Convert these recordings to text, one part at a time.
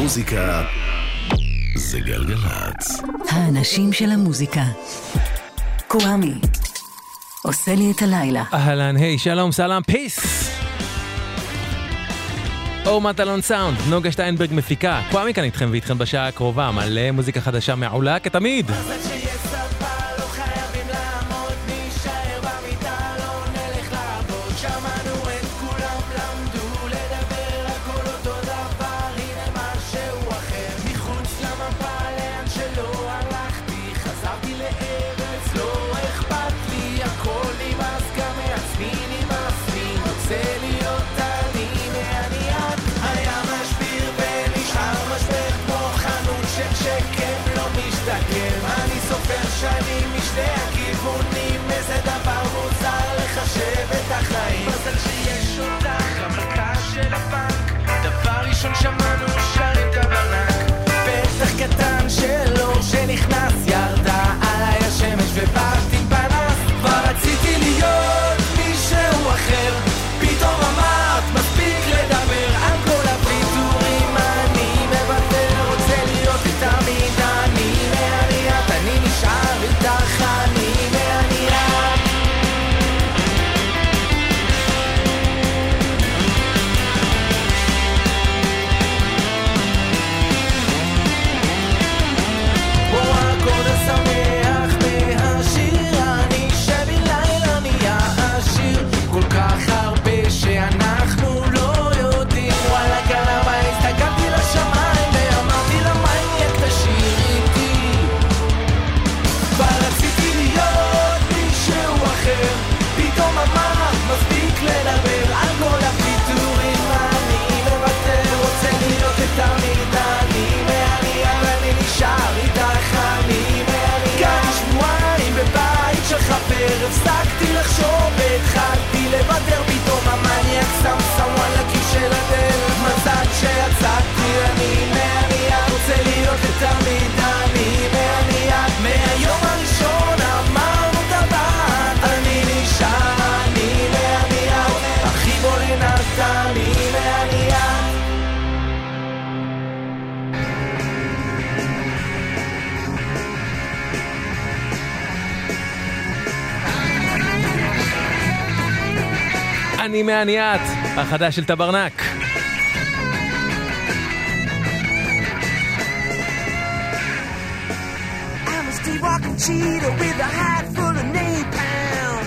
המוזיקה זה גלגלצ. האנשים של המוזיקה. קוואמי. עושה לי את הלילה. אהלן, היי, שלום, סלאם, פיס! אור מטלון סאונד, נוגה שטיינברג מפיקה, קוואמי כאן איתכם ואיתכם בשעה הקרובה, מלא מוזיקה חדשה מעולה כתמיד. דבר ראשון אני מעניית, החדש של טברנק. I'm a streetwalking cheetah with a hide full of napalm.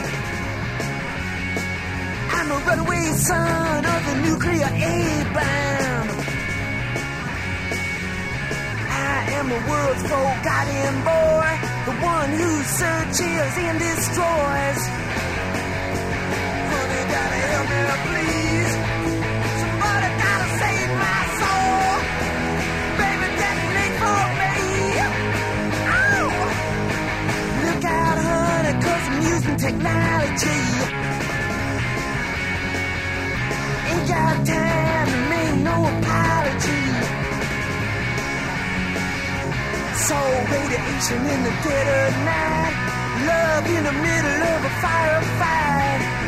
I'm a runaway son of the nuclear A-bomb. I am the world's forgotten boy, the one who searches and destroys. radiation in the dead of night. Love in the middle of a firefight.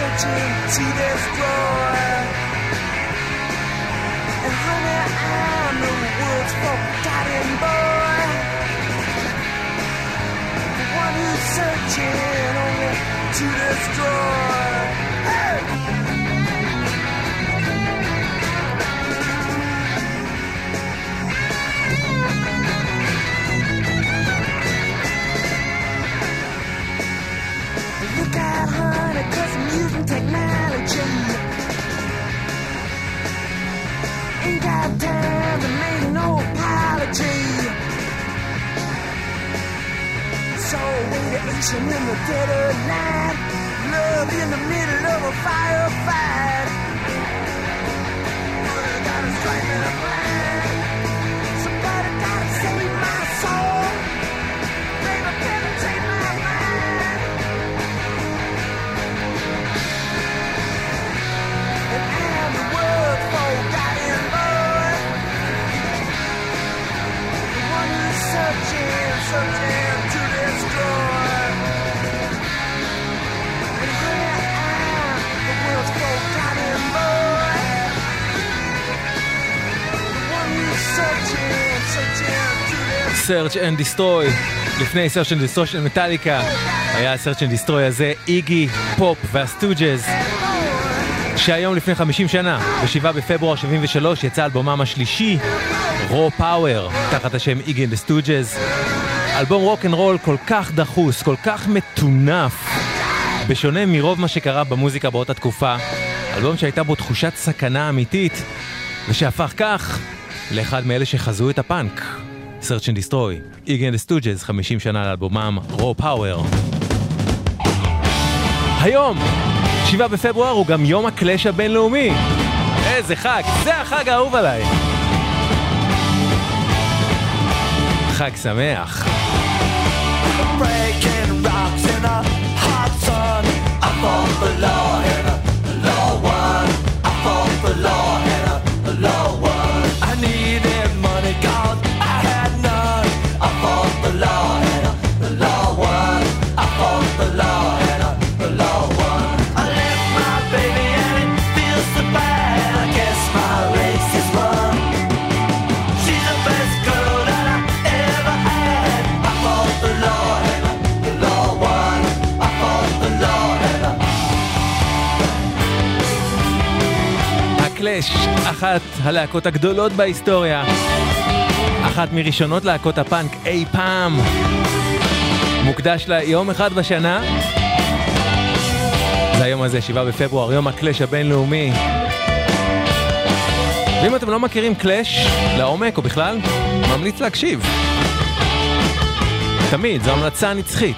Searching, to destroy. And honey, I'm the world's to destroy. Look out, I'm using technology. Ain't got time to make no apology. when you're itching in the dead of night. Love in the middle of a firefight. Somebody gotta strike plan. Somebody gotta save my soul. My mind. And I am the forgotten boy. The one searching, searching. Search and Destroy. לפני Search and Destroy של מטאליקה, היה Search and Destroy הזה, איגי, פופ והסטוג'ז, שהיום לפני 50 שנה, ב-7 בפברואר 73, יצא אלבומם השלישי, Raw Power, תחת השם Iggy and the Stooges. אלבום רוק אנד רול כל כך דחוס, כל כך מטונף, בשונה מרוב מה שקרה במוזיקה באותה תקופה. אלבום שהייתה בו תחושת סכנה אמיתית, ושהפך כך לאחד מאלה שחזו את הפאנק. Search and Destroy, איגן סטוג'ז, 50 שנה לאלבומם, רו פאוור. היום, 7 בפברואר, הוא גם יום הקלאש הבינלאומי. איזה חג, זה החג האהוב עליי. חג שמח. Breaking rocks in a hot sun, I'm on the lawn. אחת הלהקות הגדולות בהיסטוריה. אחת מראשונות להקות הפאנק אי פעם. מוקדש לה יום אחד בשנה. זה היום הזה, 7 בפברואר, יום הקלאש הבינלאומי. ואם אתם לא מכירים קלאש לעומק או בכלל, ממליץ להקשיב. תמיד, זו המלצה נצחית.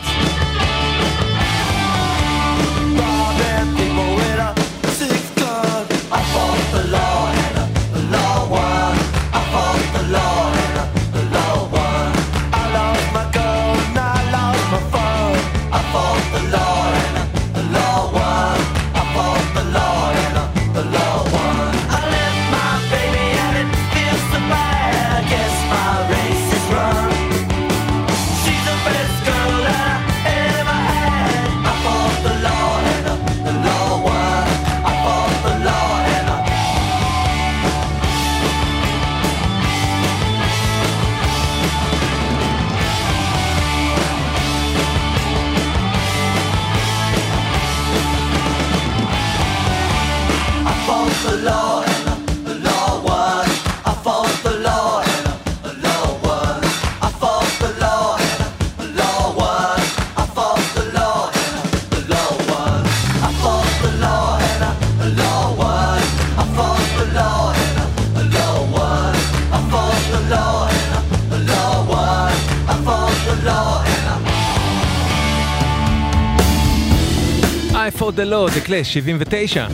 for the Law, The Clash 79.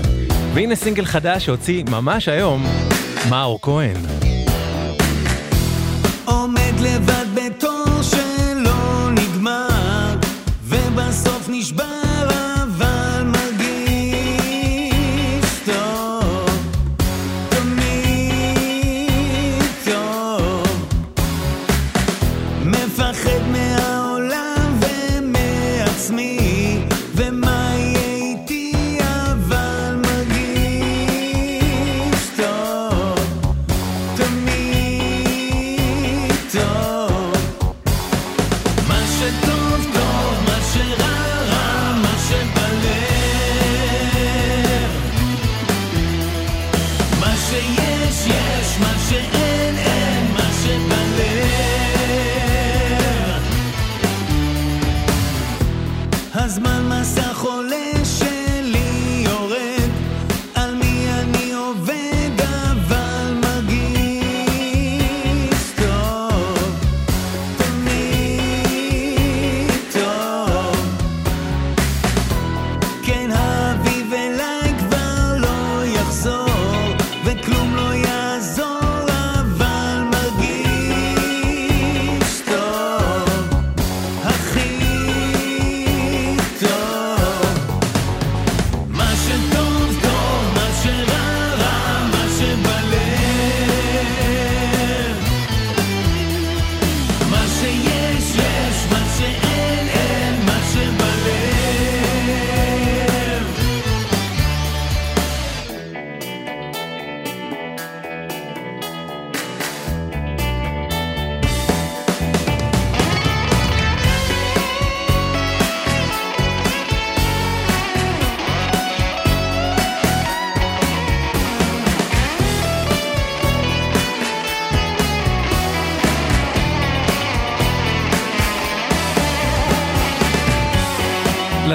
והנה סינגל חדש שהוציא ממש היום, מאור כהן.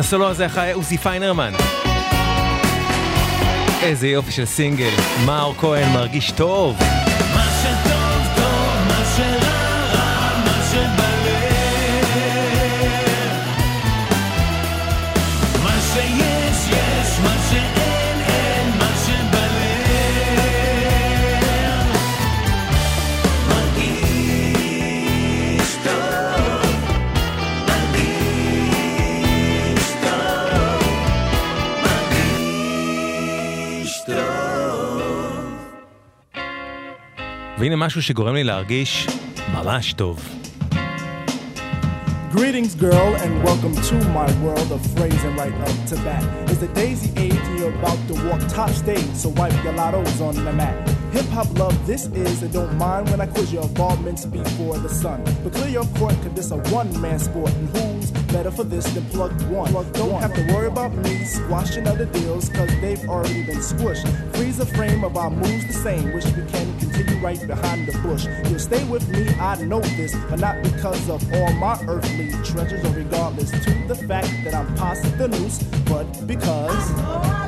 הסולו הזה אחרי עוזי פיינרמן. איזה יופי של סינגל, מאור כהן מרגיש טוב. והנה משהו שגורם לי להרגיש ממש טוב. Greetings, girl, and welcome to my world of phrasing right up to bat. It's the daisy age, and you're about to walk top stage, so wipe your lottos on the mat. Hip hop love, this is, and don't mind when I quiz your involvements before the sun. But clear your court, cause this a one man sport, and who's better for this than plugged one? don't have to worry about me squashing other deals, cause they've already been squished. Freeze the frame of our moves the same, wish we can continue right behind the bush. You'll stay with me, I know this, but not because of all my earthly treasures, or regardless to the fact that I'm past the noose, but because.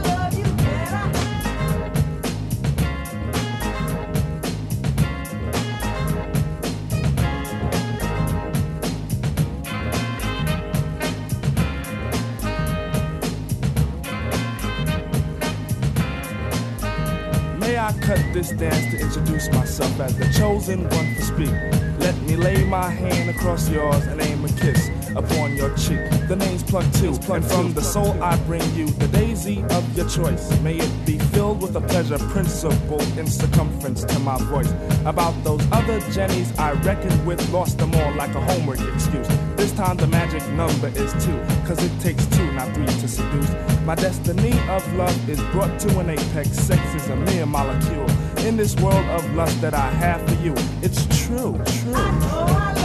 I cut this dance to introduce myself as the chosen one to speak? Let me lay my hand across yours and aim a kiss upon your cheek. The name's Plug Two, and from the soul I bring you the daisy of your choice. May it be filled with a pleasure principle in circumference to my voice. About those other Jennies I reckoned with, lost them all like a homework excuse. This time the magic number is two, cause it takes two, not three to seduce. My destiny of love is brought to an apex. Sex is a mere molecule. In this world of lust that I have for you, it's true, true. Now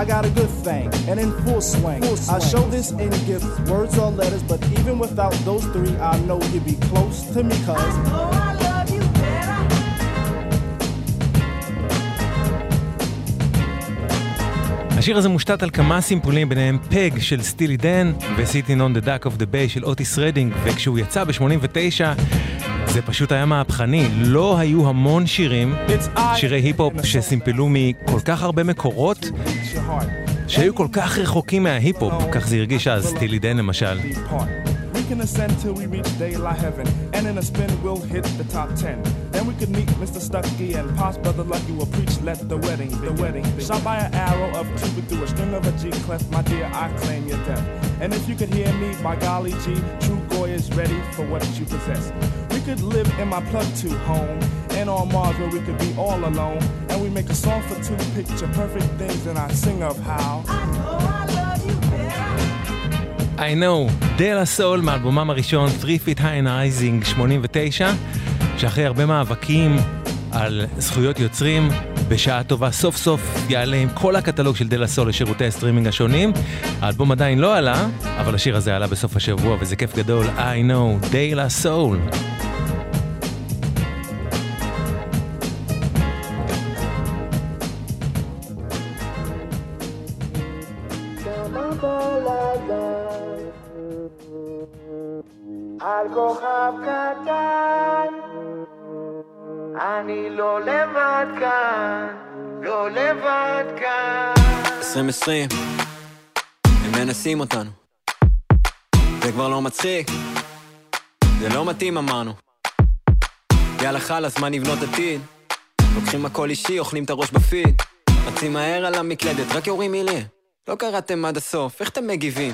I got a good thing, and in full swing. I show this in gifts, words or letters, but even without those three, I know you'd be close to me, cuz. השיר הזה מושתת על כמה סמפולים, ביניהם Peg של סטילי דן ו- Sitting on the Dock of the Bay של אוטיס רדינג, וכשהוא יצא ב-89 זה פשוט היה מהפכני. לא היו המון שירים, שירי היפ-הופ שסימפלו מכל כך הרבה מקורות. שהיו כל כך רחוקים מההיפ-הופ, כך זה הרגיש אז, סטילי דן למשל. And. My if you could hear me, by golly G, true Goy is ready for what you possess. Could live in my plug two home, and on Mars where we could be all alone, and we make a song for two picture perfect things, and I sing of how. Eye Know, דה לה סול מאלבומם הראשון, 3 Feet High and Rising 89, שאחרי הרבה מאבקים על זכויות יוצרים, בשעה טובה סוף סוף יעלה עם כל הקטלוג של דה לה סול לשירותי הסטרימינג השונים. האלבום עדיין לא עלה, אבל השיר הזה עלה בסוף השבוע וזה כיף גדול, Eye Know, דה לה סול. לא לבד כאן. 2020, הם מנסים אותנו. זה כבר לא מצחיק, זה לא מתאים אמרנו. יאללה חלאס, מה נבנות עתיד? לוקחים הכל אישי, אוכלים את הראש בפיד. רצים מהר על המקלדת, רק יורים מילים. לא קראתם עד הסוף, איך אתם מגיבים?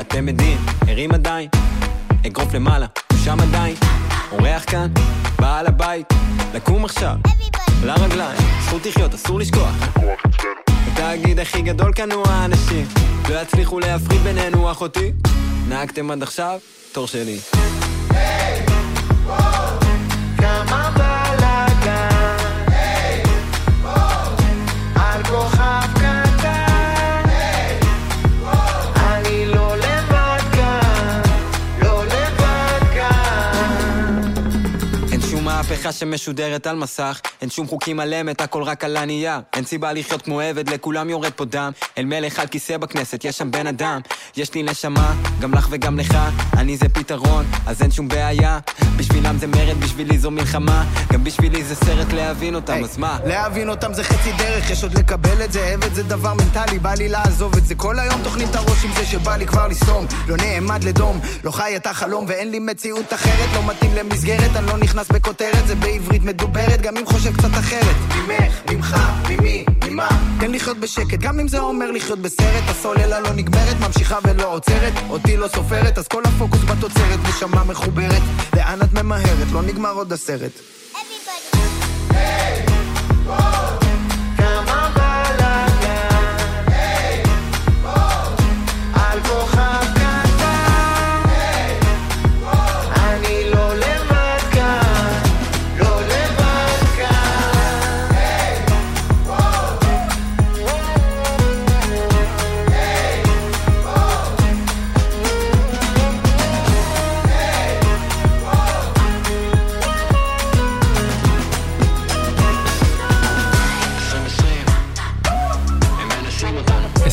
אתם עדים, ערים עדיין, אגרוף למעלה, שם עדיין. אורח כאן, בעל הבית, לקום עכשיו, לרגליים, זכות לחיות, אסור לשכוח. התאגיד הכי גדול כאן הוא האנשים, לא יצליחו להפריד בינינו אחותי. נהגתם עד עכשיו, תור שלי. כמה שמשודרת על מסך, אין שום חוקים על אמת, הכל רק על הנייר. אין סיבה לחיות כמו עבד, לכולם יורד פה דם. אל מלך על כיסא בכנסת, יש שם בן אדם. יש לי נשמה, גם לך וגם לך, אני זה פתרון, אז אין שום בעיה. בשבילם זה מרד, בשבילי זו מלחמה. גם בשבילי זה סרט להבין אותם, אז מה? להבין אותם זה חצי דרך, יש עוד לקבל את זה, עבד זה דבר מנטלי, בא לי לעזוב את זה כל היום טוחנים את הראש עם זה שבא לי כבר לסתום לא נעמד לדום, לא חי את החלום ואין לי מציאות אחרת, לא מתאים למסגרת, אני לא נכנס בכותרת, זה בעברית מדוברת, גם אם חושב קצת אחרת. ממך, ממך, ממי, ממה? תן לחיות בשקט, גם אם זה אומר לחיות בסרט, הסוללה לא נגמרת, ממשיכה ולא עוצרת, אותי לא סופרת, אז כל הפוקוס בתוצרת, נשמה מחוברת, לאן את ממהרת, לא נגמר עוד הסרט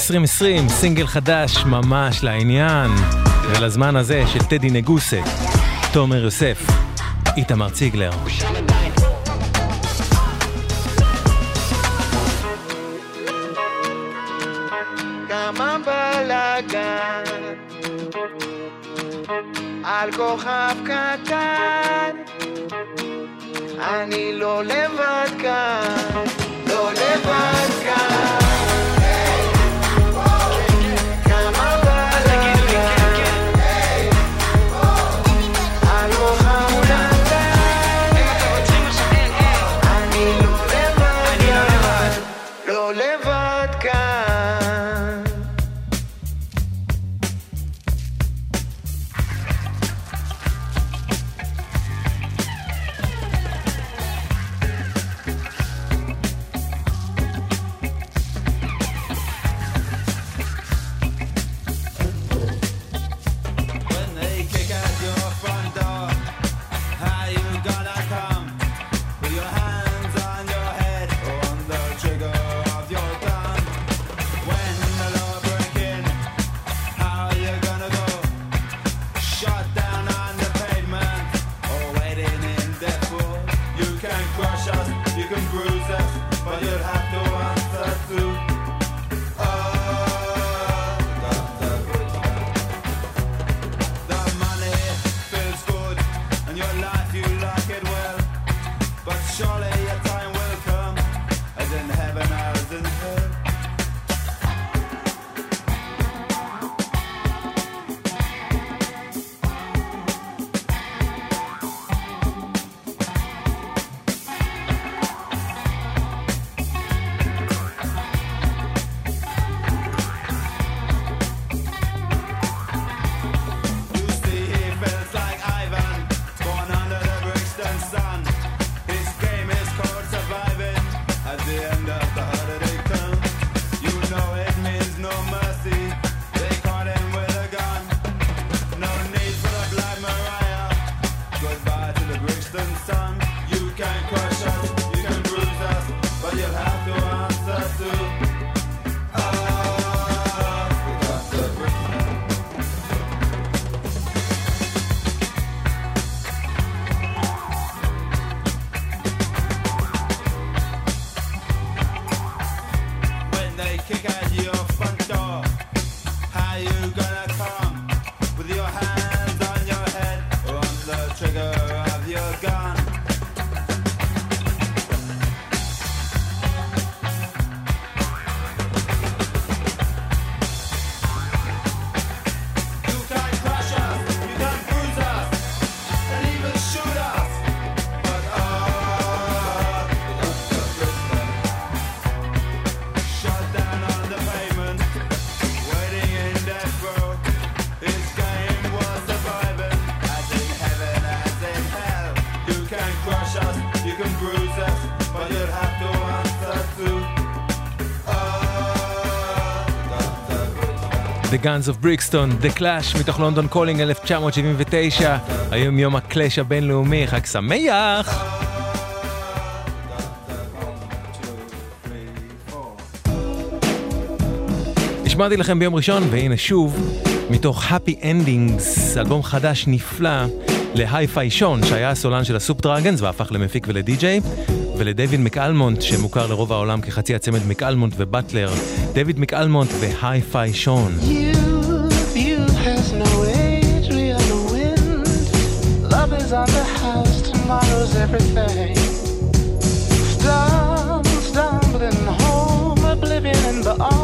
2020, סינגל חדש ממש לעניין, ולזמן הזה של טדי נגוסה, תומר יוסף, איתמר ציגלר. אני לא לבד כאן, לא לבד The Guns of Brixton, The Clash, מתוך London Calling 1979, היום יום הקלאש הבינלאומי, חג שמח! השמעתי לכם ביום ראשון, והנה שוב, מתוך Happy Endings, אלבום חדש נפלא להי-פיי שון, שהיה הסולן של הסופ דרגנס והפך למפיק ולדי-ג'יי. ולדייוויד מקאלמונט, שמוכר לרוב העולם כחצי הצמד מקאלמונט ובטלר, דייוויד מקאלמונט והי-פיי שון. You, stumbling home, oblivion in the arms.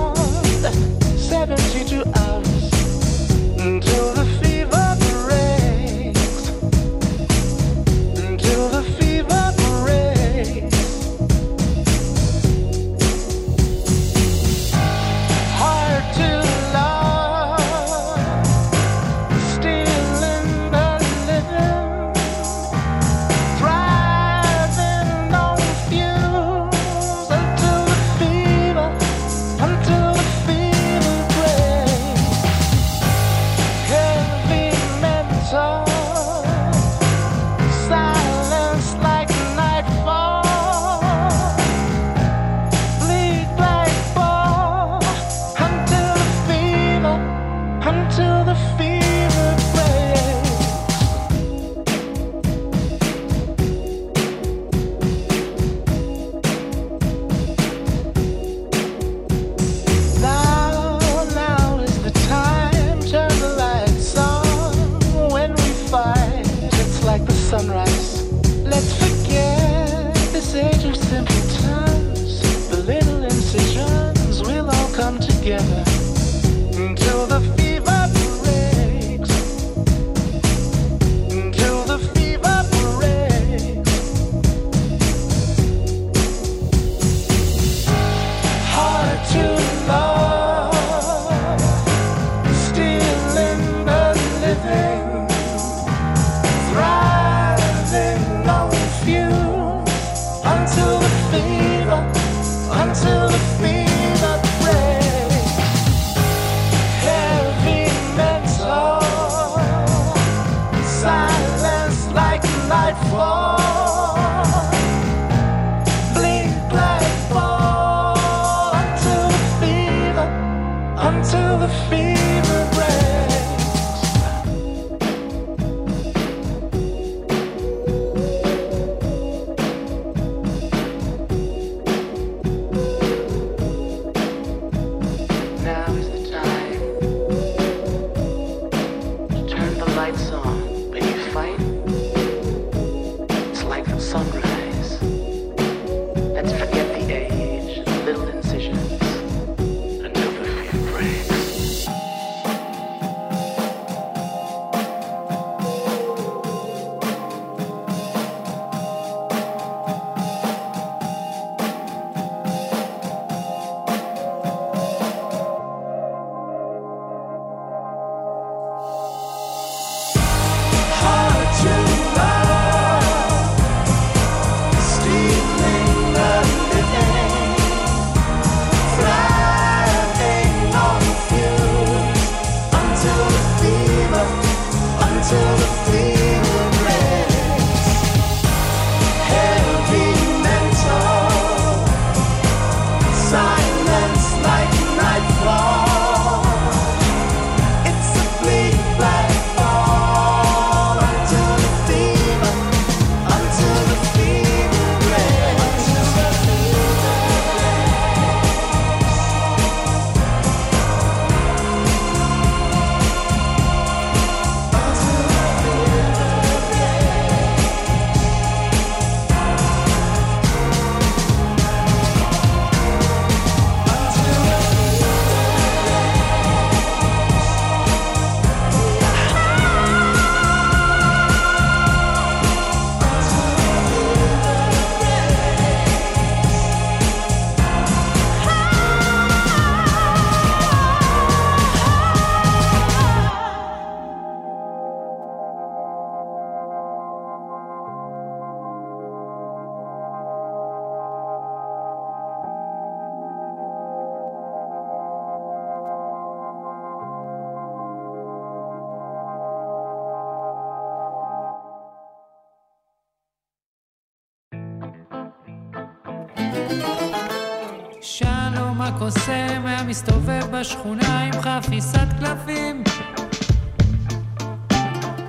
הקוסם היה מסתובב בשכונה עם חפיסת קלפים.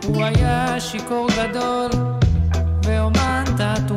הוא היה שיכור גדול ואומן תעתועים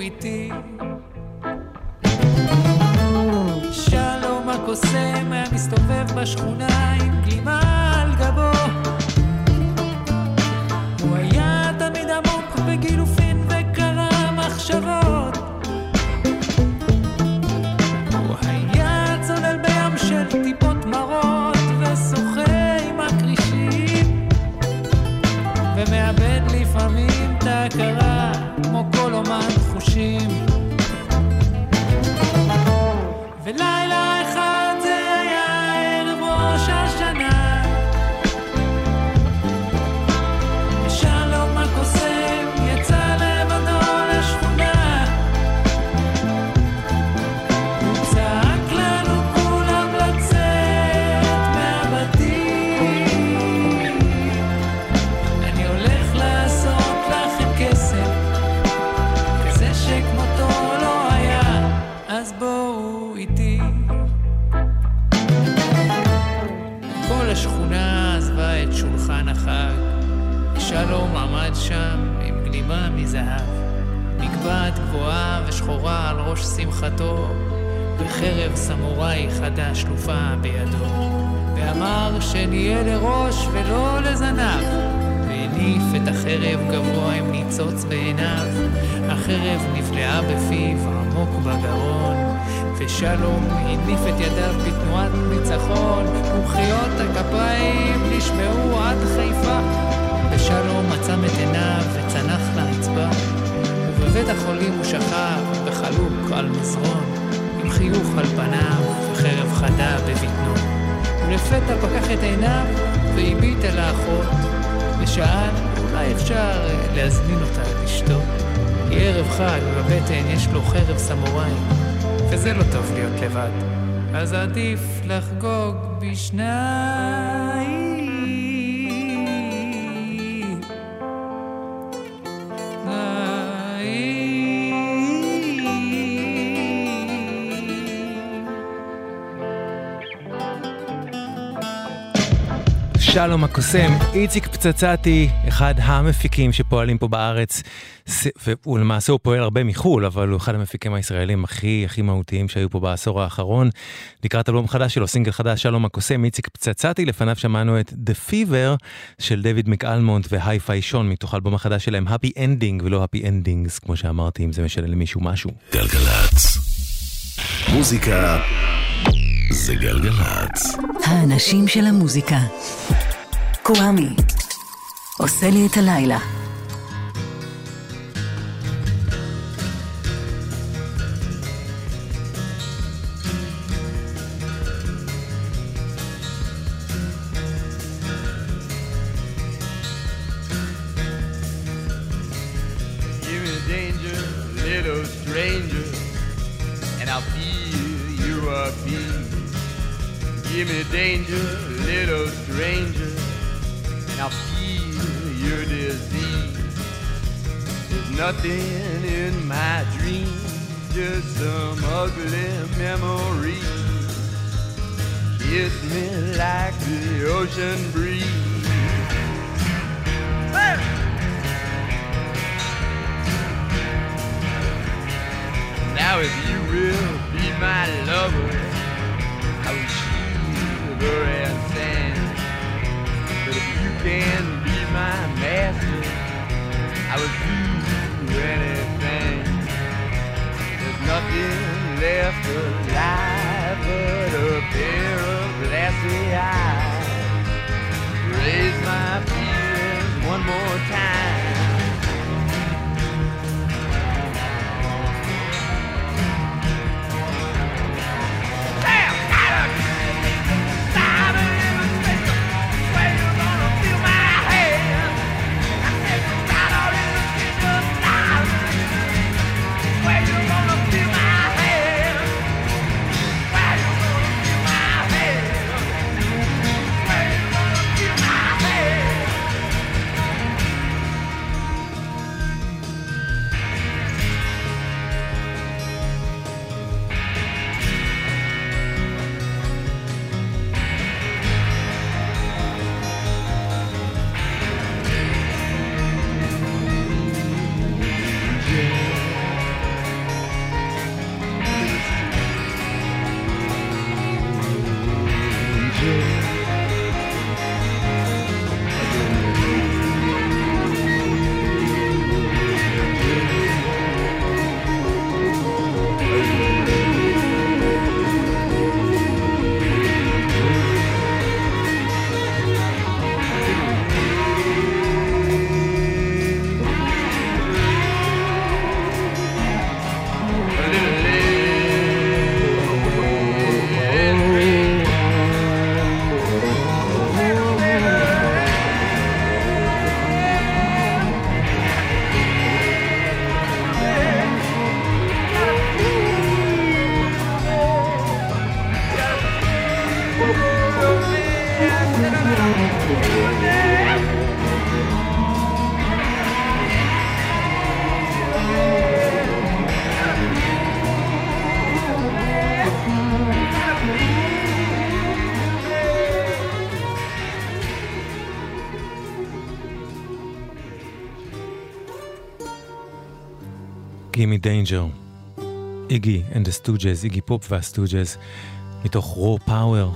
איתי. שלום הקוסם היה מסתובב בשכונה עם גלימה על גבו שמחתו וחרב סמוראי חדה שלופה בידו. ואמר שנהיה לראש ולא לזנב והניף את החרב גבוה עם ניצוץ בעיניו. החרב נבלעה בפיו עמוק בגרון ושלום הניף את ידיו בתנועת ניצחון. ומחיאות הכפיים נשמעו עד חיפה ושלום עצם את עיניו וצנח לרצפה ובבית החולים הוא שכב וחלוק על מזרון עם חיוך על פניו וחרב חדה בבטנו. ולפתע פקח את עיניו והביט אל האחות ושאל אולי אפשר להזמין אותה לאשתו כי ערב חג ובבטן יש לו חרב סמוראי וזה לא טוב להיות לבד. אז עדיף לחגוג בשניים שלום הקוסם, איציק פצצתי, אחד המפיקים שפועלים פה בארץ, והוא למעשה הוא פועל הרבה מחו"ל, אבל הוא אחד המפיקים הישראלים הכי הכי מהותיים שהיו פה בעשור האחרון. לקראת אלבום חדש שלו, סינגל חדש, שלום הקוסם, איציק פצצתי, לפניו שמענו את The Fever של דויד מקאלמונט והי-פיי שון, מתוך האלבום החדש שלהם, Happy Ending ולא Happy Endings, כמו שאמרתי, אם זה משנה למישהו משהו. גלגלצ. מוזיקה זה גלגלצ. האנשים של המוזיקה. קוואמי. עושה לי את הלילה. Give me danger, disease. In my dream just some ugly memory. Kiss me like the ocean breeze. Now if you will be my lover, I will shiver and stand. But if you can be my master, I will do anything. There's nothing left alive but a pair of glassy eyes. Raise my feelings one more time. Danger. איגי and הסטוג'ז, איגי פופ והסטוג'ז, מתוך Raw Power.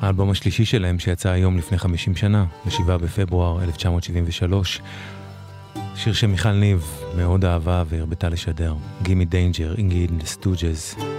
האלבום השלישי שלהם שיצא היום לפני 50 שנה, ב-7 בפברואר 1973. שיר שמיכל ניב מאוד אהבה והרבתה לשדר. Gimme Danger, איגי and הסטוג'ז. Long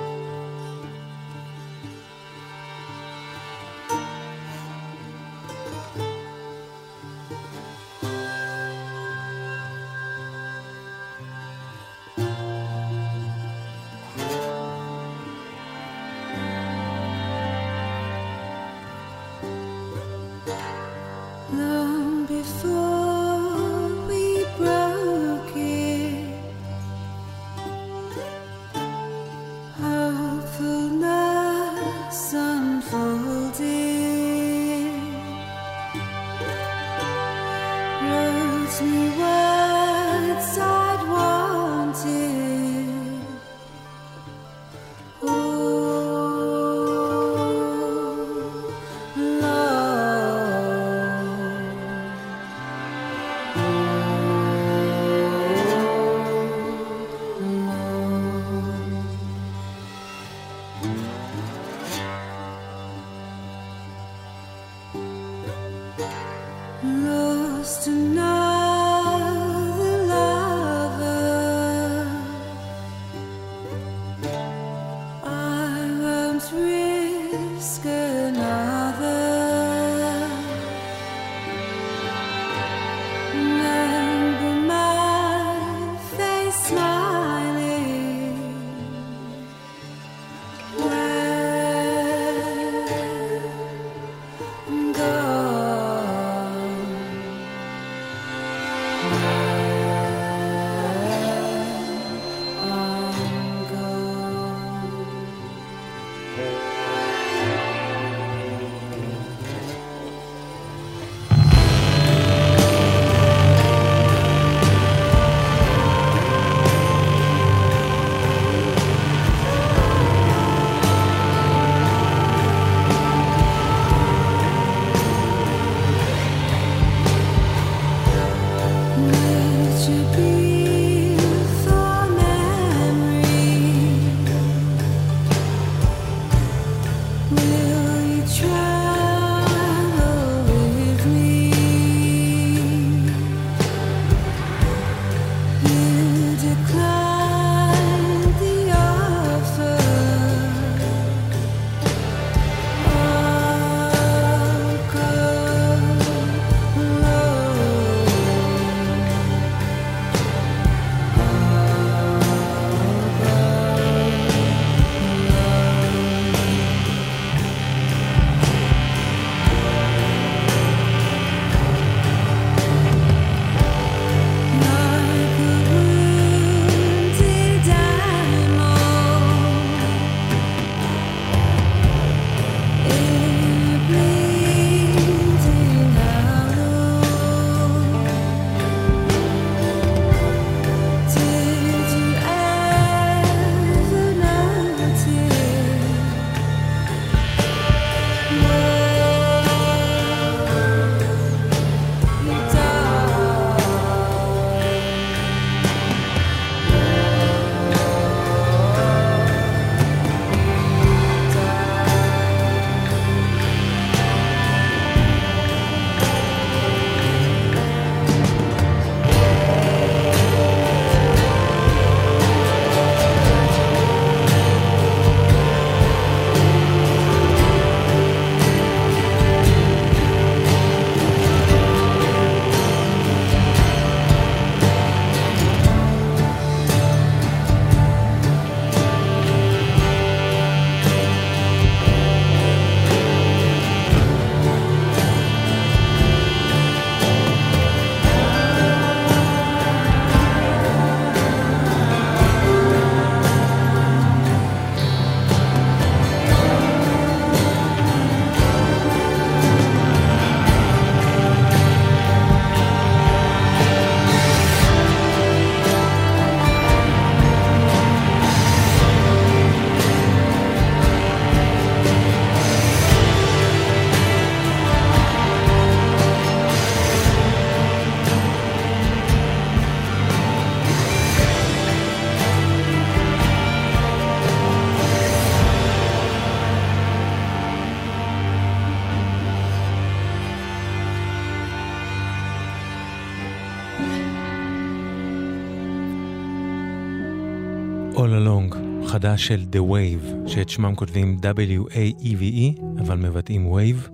Along, חדש של The Wave, שאת שמם כותבים W-A-E-V-E, אבל מבטאים Wave,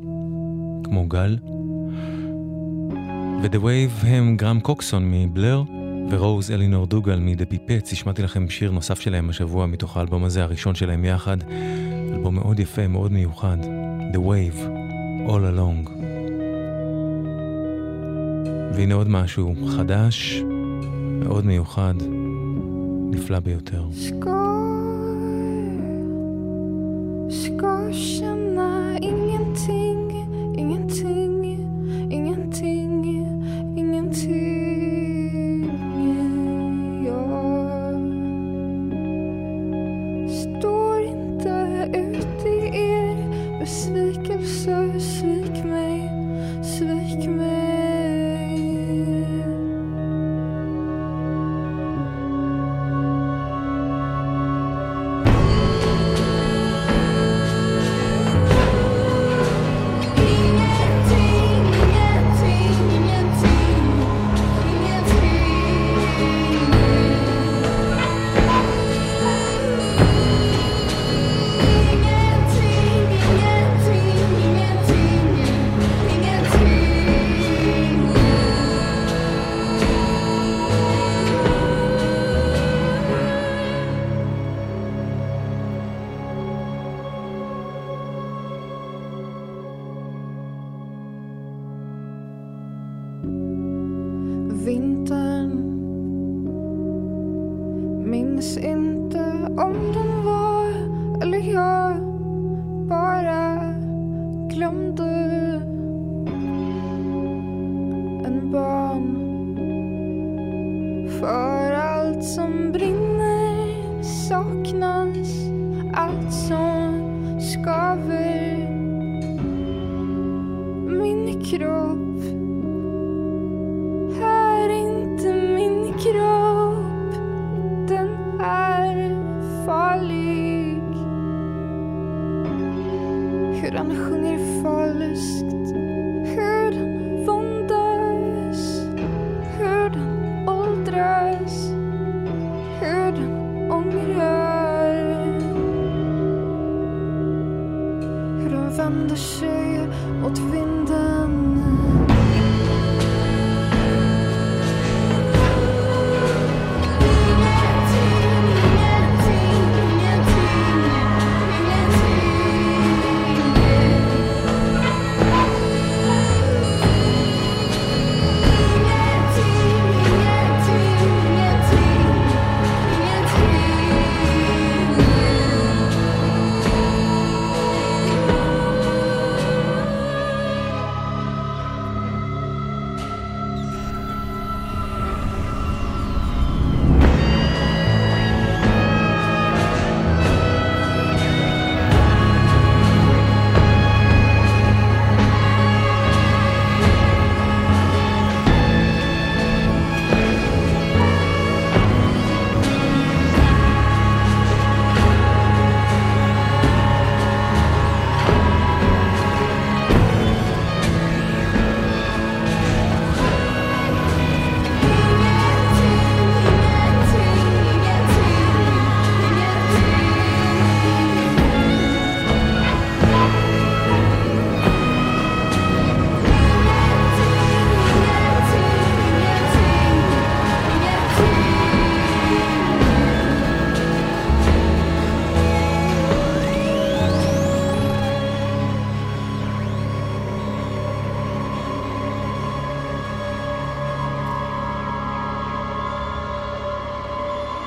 כמו גל. ו-The Wave הם גרם קוקסון מבלר, ורוז אלינור דוגל מ"דה פיפץ. השמעתי לכם שיר נוסף שלהם השבוע מתוך האלבום הזה, הראשון שלהם יחד. אלבום מאוד יפה, מאוד מיוחד. The Wave, All Along. והנה עוד משהו חדש, מאוד מיוחד, נפלא ביותר. Ska Hur den ångrar Hur den vänder sig mot vinden.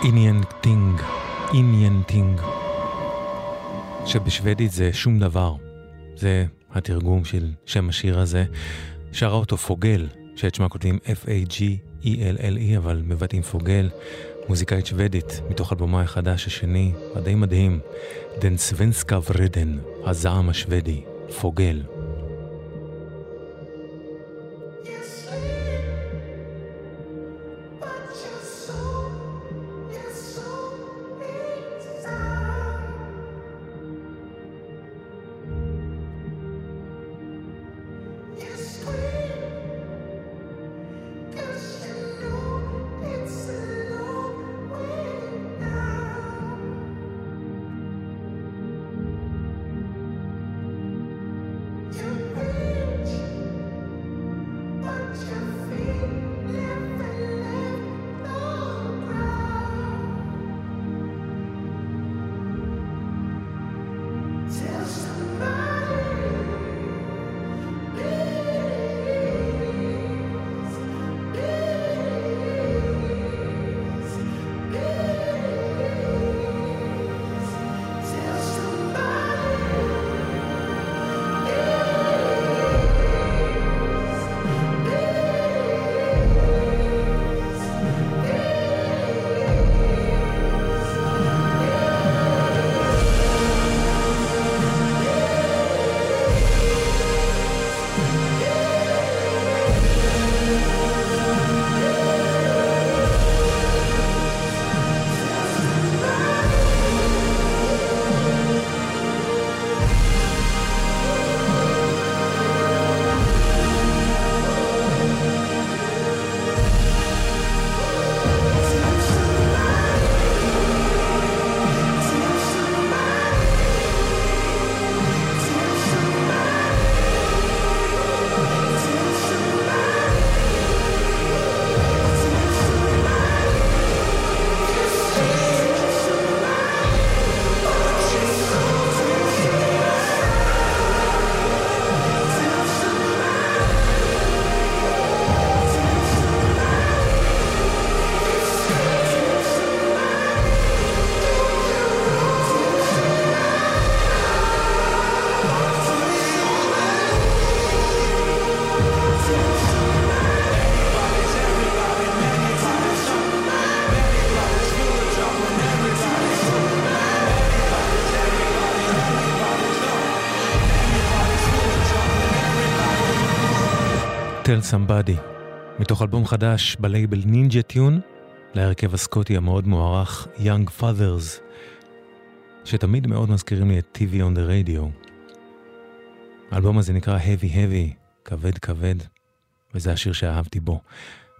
Ingenting, ingenting, שבשוודית זה שום דבר. זה התרגום של שם השיר הזה. שרה אותו פוגל, שאת שמה כותבים F-A-G-E-L-L-E, אבל מבטאים פוגל, מוזיקאית שוודית, מתוך אלבומה החדש השני, הדי מדהים, Den svenska vreden, הזעם השוודי, פוגל. Tell Somebody, מתוך אלבום חדש בלייבל נינג'ה טיון, להרכב הסקוטי המאוד מוערך Young Fathers, שתמיד מאוד מזכירים לי את TV on the Radio. האלבום הזה נקרא Heavy Heavy, כבד כבד, וזה השיר שאהבתי בו,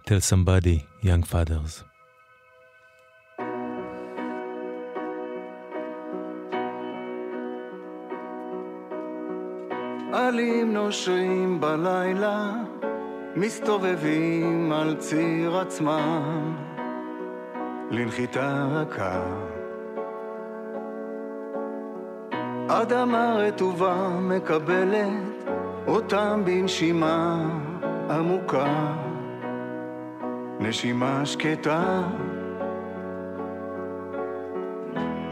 Tell Somebody, Young Fathers. עלים נושרים בלילה, מסתובבים על ציר עצמם, לנחיתה רכה. אדמה רטובה מקבלת אותם בנשימה עמוקה, נשימה שקטה.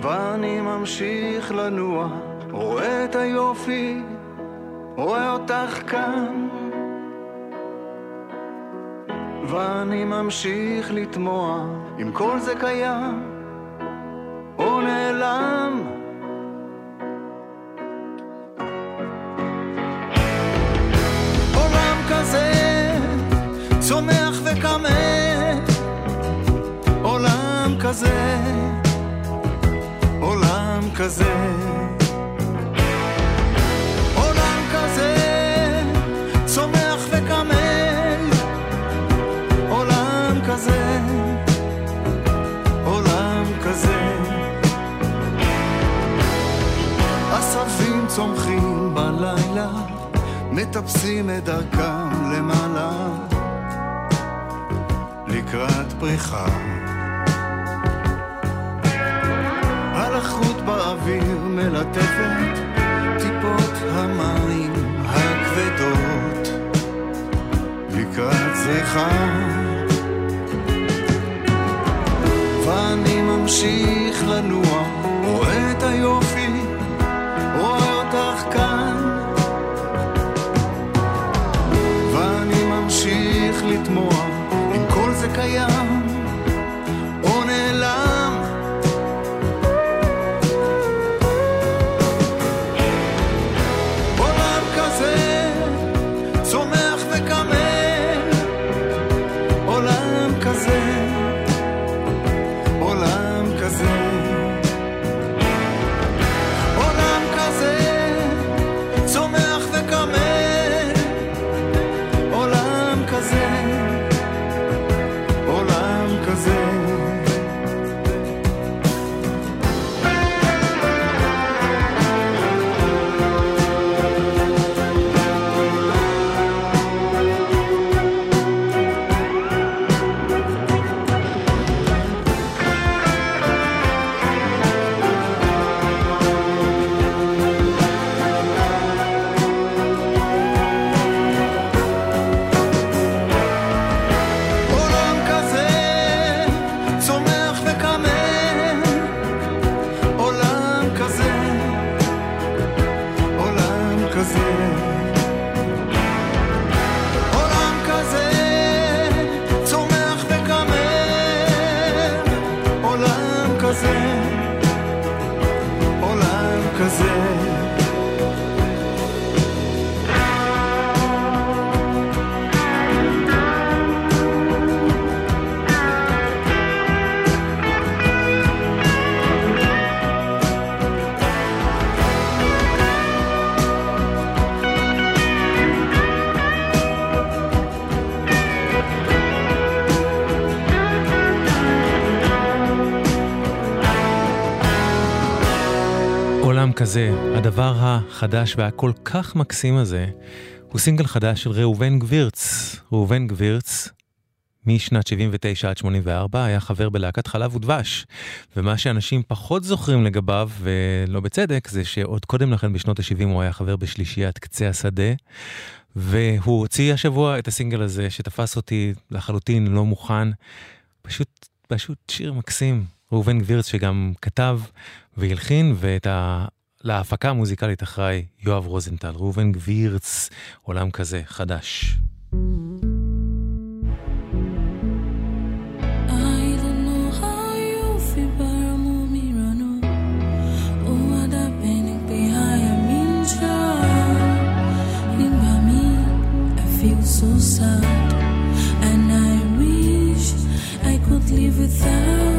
ואני ממשיך לנוע, רואה את היופי רואה אותך כאן ואני ממשיך לתמוע אם כל זה קיים או נעלם. עולם כזה צומח וקמא עולם כזה עולם כזה צומחים בלילה מטפסים את דרכם למעלה לקראת פריחה. הלחות באוויר מלטפת טיפות המים הכבדות לקראת זריחה. ואני ממשיך לנוע ממשיך עולם כזה, הדבר החדש והכל כך מקסים הזה, הוא סינגל חדש של ראובן גבירץ. ראובן גבירץ, משנת 79 עד 84, היה חבר בלהקת חלב ודבש. ומה שאנשים פחות זוכרים לגביו, ולא בצדק, זה שעוד קודם לכן, בשנות ה-70, הוא היה חבר בשלישיית קצה השדה. והוא הוציא השבוע את הסינגל הזה, שתפס אותי לחלוטין לא מוכן. פשוט, פשוט שיר מקסים. ראובן גבירץ שגם כתב והלחין, ואת. להפקה המוזיקלית אחראי יואב רוזנטל. ראובן גבירץ, עולם כזה, חדש. Oh, without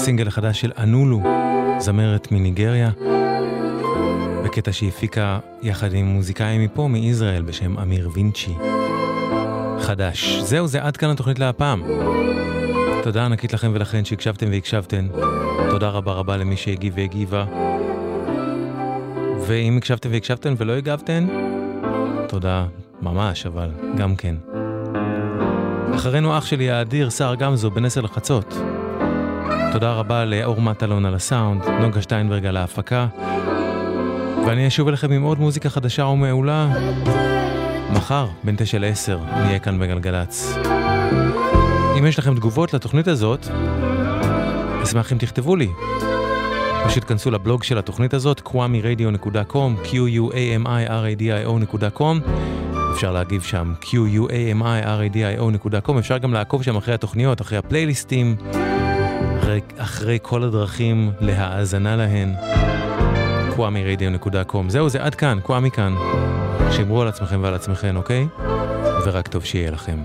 הסינגל החדש של אנולו, זמרת מניגריה, בקטע שהיא הפיקה יחד עם מוזיקאי מפה, מישראל, בשם אמיר וינצ'י. חדש. זהו, זה עד כאן התוכנית להפעם. תודה ענקית לכם ולכן שהקשבתם והקשבתן. תודה רבה רבה למי שהגיב והגיבה. ואם הקשבתם והקשבתן ולא הגבתן, תודה ממש, אבל גם כן. אחרינו אח שלי האדיר, סער גמזו, בן עשר לחצות. תודה רבה לאור מטלון על הסאונד, נוגה שטיינברג על ההפקה. ואני אשוב אליכם עם עוד מוזיקה חדשה ומעולה. מחר, בין תשע לעשר, נהיה כאן בגלגלצ. אם יש לכם תגובות לתוכנית הזאת, אשמח אם תכתבו לי. פשוט כנסו לבלוג של התוכנית הזאת, kwamiradio.com, q-u-a-m-i-r-a-d-i-o.com. אפשר להגיב שם, q-u-a-m-i-r-a-d-i-o.com. אפשר גם לעקוב שם אחרי התוכניות, אחרי הפלייליסטים, אחרי, אחרי כל הדרכים להאזנה להן. kwamiradio.com. זהו, זה עד כאן, kwami כאן. שמרו על עצמכם ועל עצמכם, אוקיי? ורק טוב שיהיה לכם.